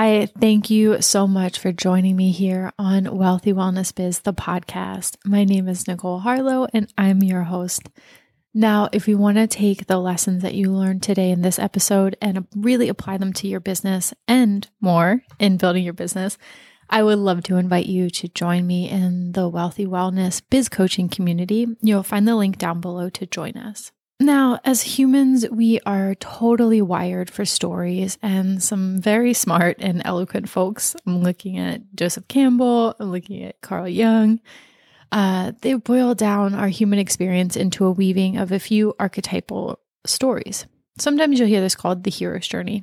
Hi, thank you so much for joining me here on Wealthy Wellness Biz, the podcast. My name is Nicole Harlow and I'm your host. Now, if you want to take the lessons that you learned today in this episode and really apply them to your business and more in building your business, I would love to invite you to join me in the Wealthy Wellness Biz Coaching community. You'll find the link down below to join us. Now, as humans, we are totally wired for stories and some very smart and eloquent folks. I'm looking at Joseph Campbell, I'm looking at Carl Jung. Uh, they boil down our human experience into a weaving of a few archetypal stories. Sometimes you'll hear this called the hero's journey.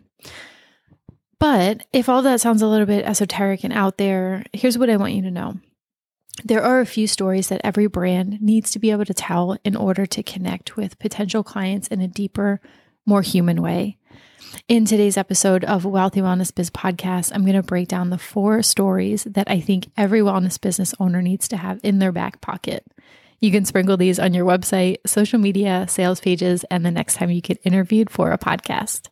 But if all that sounds a little bit esoteric and out there, here's what I want you to know there are a few stories that every brand needs to be able to tell in order to connect with potential clients in a deeper, more human way. In today's episode of Wealthy Wellness Biz Podcast, I'm going to break down the four stories that I think every wellness business owner needs to have in their back pocket. You can sprinkle these on your website, social media, sales pages, and the next time you get interviewed for a podcast.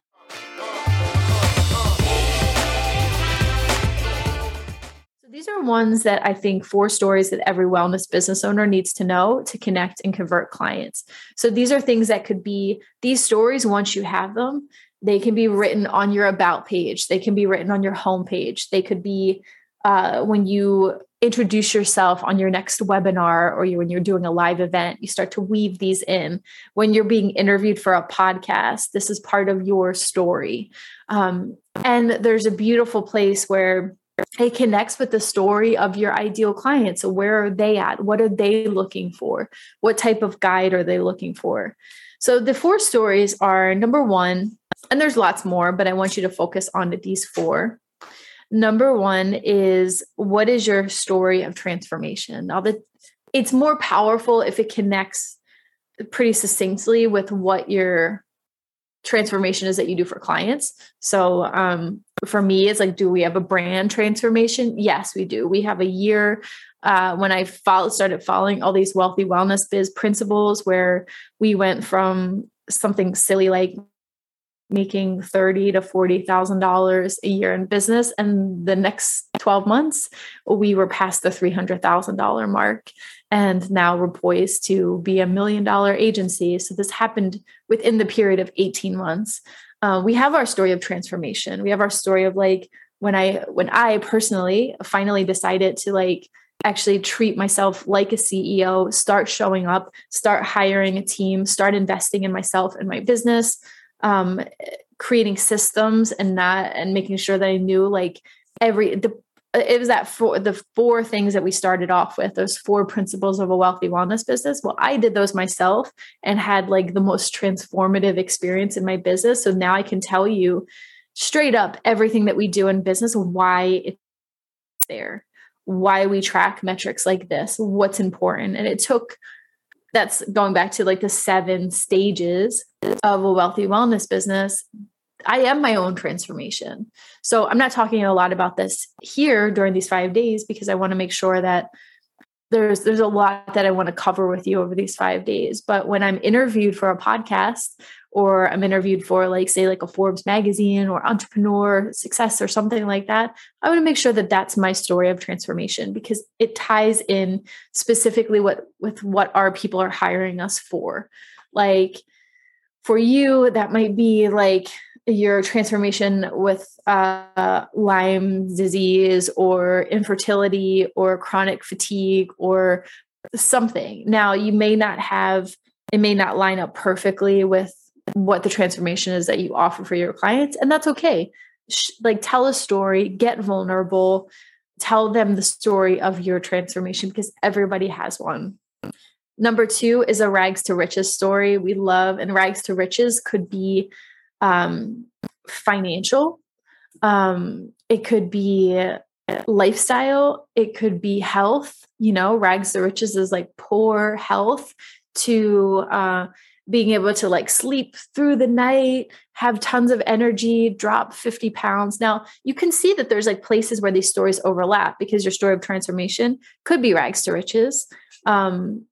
Ones that I think four stories that every wellness business owner needs to know to connect and convert clients. So these are things that could be these stories once you have them, they can be written on your about page, they can be written on your homepage, they could be uh, when you introduce yourself on your next webinar or you, when you're doing a live event, you start to weave these in. When you're being interviewed for a podcast, this is part of your story. Um, and there's a beautiful place where it connects with the story of your ideal client. So, where are they at? What are they looking for? What type of guide are they looking for? So, the four stories are number one, and there's lots more, but I want you to focus on these four. Number one is what is your story of transformation? Now, that it's more powerful if it connects pretty succinctly with what your transformation is that you do for clients. So um, for me, it's like, do we have a brand transformation? Yes, we do. We have a year uh, when I follow, started following all these wealthy wellness biz principles, where we went from something silly like making thirty to forty thousand dollars a year in business, and the next twelve months we were past the three hundred thousand dollar mark, and now we're poised to be a million dollar agency. So this happened within the period of eighteen months. Uh, we have our story of transformation. We have our story of like when I when I personally finally decided to like actually treat myself like a CEO, start showing up, start hiring a team, start investing in myself and my business um, creating systems and not and making sure that I knew like every the Uh, it was that for the four things that we started off with those four principles of a wealthy wellness business. Well i did those myself and had like the most transformative experience in my business. So now i can tell you straight up everything that we do in business why it's there why we track metrics like this what's important. And it took that's going back to like the seven stages of a wealthy wellness business I am my own transformation. So I'm not talking a lot about this here during these 5 days because I want to make sure that there's there's a lot that I want to cover with you over these 5 days. But when I'm interviewed for a podcast or I'm interviewed for like say like a Forbes magazine or entrepreneur success or something like that, I want to make sure that that's my story of transformation because it ties in specifically what with what our people are hiring us for. Like for you that might be like your transformation with uh, Lyme disease or infertility or chronic fatigue or something. Now, you may not have, it may not line up perfectly with what the transformation is that you offer for your clients and that's okay. Like tell a story get vulnerable tell them the story of your transformation because everybody has one. Number two is a rags to riches story. We love and rags to riches could be um, financial um, it could be lifestyle it could be health you know rags to riches is like poor health to uh, being able to like sleep through the night, have tons of energy, drop 50 pounds. Now, you can see that there's like places where these stories overlap because your story of transformation could be rags to riches. Um,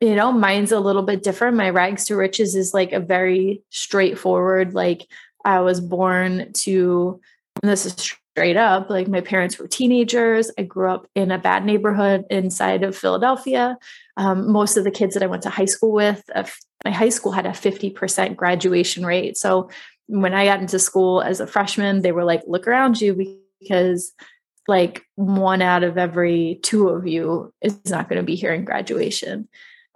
you know, mine's a little bit different. My rags to riches is like a very straightforward, like I was born to, this is straight up. Like my parents were teenagers. I grew up in a bad neighborhood inside of Philadelphia. Um, most of the kids that I went to high school with, uh, my high school had a 50% graduation rate. So when I got into school as a freshman, they were like, look around you because like one out of every two of you is not going to be here in graduation.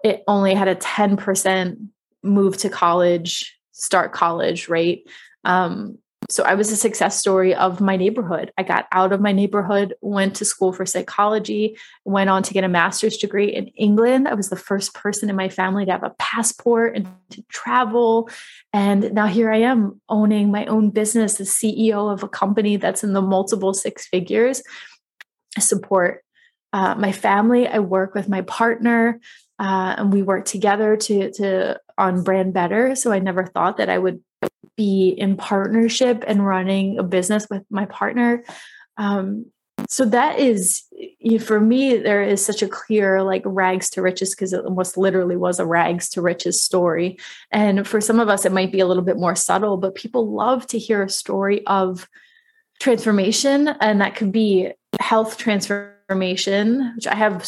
It only had a 10% move to college, start college rate. Um, so I was a success story of my neighborhood. I got out of my neighborhood, went to school for psychology, went on to get a master's degree in England. I was the first person in my family to have a passport and to travel. And now here I am owning my own business, the CEO of a company that's in the multiple six figures. I support uh, my family. I work with my partner. Uh, and we work together to to on brand better so i never thought that i would be in partnership and running a business with my partner. Um, so that is for me there is such a clear like rags to riches because it almost literally was a rags to riches story and for some of us it might be a little bit more subtle but people love to hear a story of transformation and that could be health transformation which i have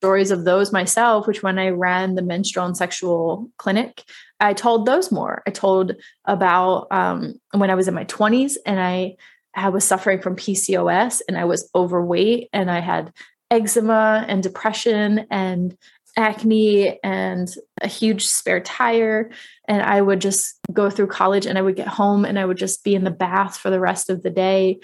stories of those myself, which when I ran the menstrual and sexual clinic, I told those more. I told about um, when I was in my 20s and I, I was suffering from PCOS and I was overweight and I had eczema and depression and acne and a huge spare tire. And I would just go through college and I would get home and I would just be in the bath for the rest of the day.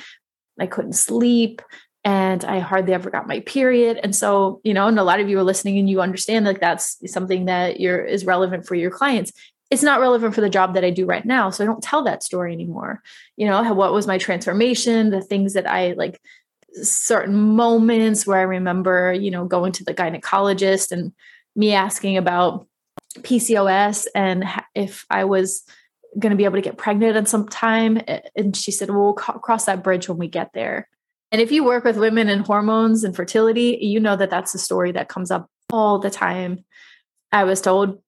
I couldn't sleep and I hardly ever got my period. And so, you know, and a lot of you are listening and you understand like that's something that you're is relevant for your clients. It's not relevant for the job that I do right now. So I don't tell that story anymore. You know, what was my transformation, the things that I like certain moments where I remember, you know, going to the gynecologist and me asking about PCOS and if I was going to be able to get pregnant at some time. And she said, well, we'll cross that bridge when we get there. And if you work with women and hormones and fertility, you know that that's a story that comes up all the time. I was told,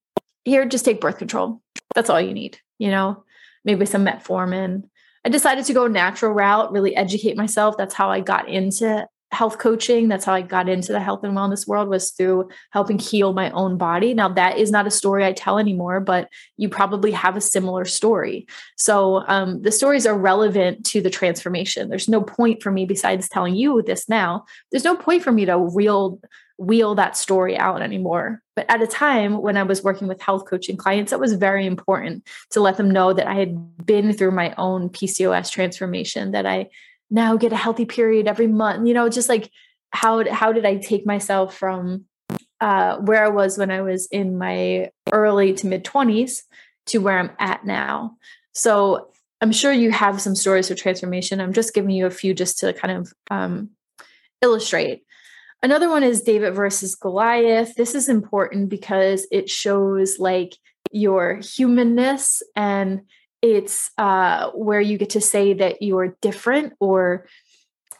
here, just take birth control. That's all you need, you know, maybe some metformin. I decided to go natural route, really educate myself. That's how I got into health coaching that's how i got into the health and wellness world was through helping heal my own body. Now that is not a story i tell anymore but you probably have a similar story. So um, the stories are relevant to the transformation. There's no point for me besides telling you this now there's no point for me to real wheel that story out anymore. But at a time when i was working with health coaching clients it was very important to let them know that i had been through my own pcos transformation that i now get a healthy period every month you know just like how how did i take myself from uh, where i was when i was in my early to mid 20s to where i'm at now. So i'm sure you have some stories of transformation. I'm just giving you a few just to kind of um, illustrate. Another one is david versus goliath. This is important because it shows like your humanness and it's uh, where you get to say that you're different or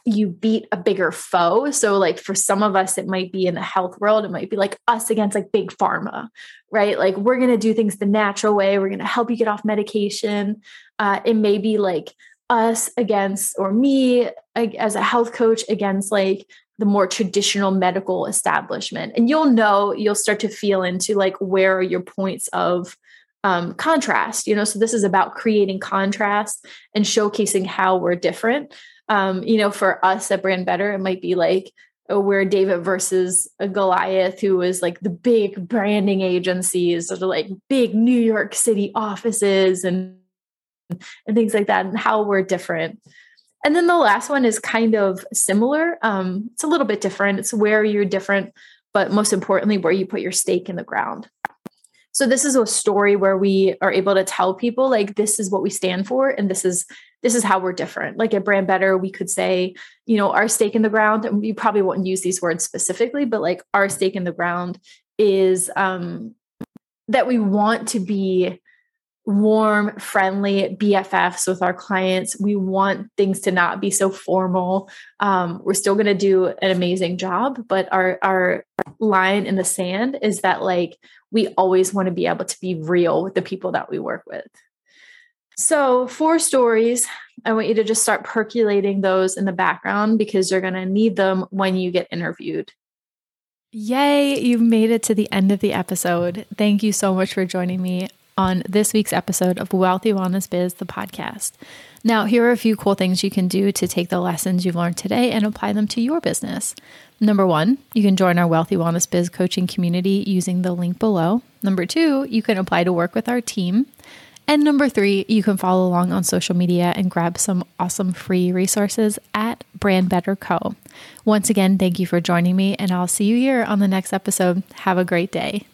you beat a bigger foe. So, like for some of us, it might be in the health world, it might be like us against like big pharma, right? Like we're going to do things the natural way, we're going to help you get off medication. Uh, it may be like us against, or me as a health coach against like the more traditional medical establishment. And you'll know, you'll start to feel into like where are your points of um, contrast you know? So this is about creating contrast and showcasing how we're different. Um, you know for us at brand better it might be like oh, we're david versus goliath who is like the big branding agencies or like big new york city offices and and things like that and how we're different. And then the last one is kind of similar. Um, it's a little bit different. It's where you're different but most importantly where you put your stake in the ground so this is a story where we are able to tell people like this is what we stand for and this is this is how we're different. Like at Brand Better, we could say, you know, our stake in the ground, and we probably won't use these words specifically, but like our stake in the ground is um that we want to be warm, friendly BFFs with our clients. We want things to not be so formal. Um, we're still going to do an amazing job, but our our line in the sand is that like we always want to be able to be real with the people that we work with. So, four stories. I want you to just start percolating those in the background because you're going to need them when you get interviewed. Yay, you've made it to the end of the episode. Thank you so much for joining me on this week's episode of Wealthy Wellness Biz, the podcast. Now, here are a few cool things you can do to take the lessons you've learned today and apply them to your business. Number one, you can join our Wealthy Wellness Biz coaching community using the link below. Number two, you can apply to work with our team. And number three, you can follow along on social media and grab some awesome free resources at Brand Better Co. Once again, thank you for joining me, and I'll see you here on the next episode. Have a great day.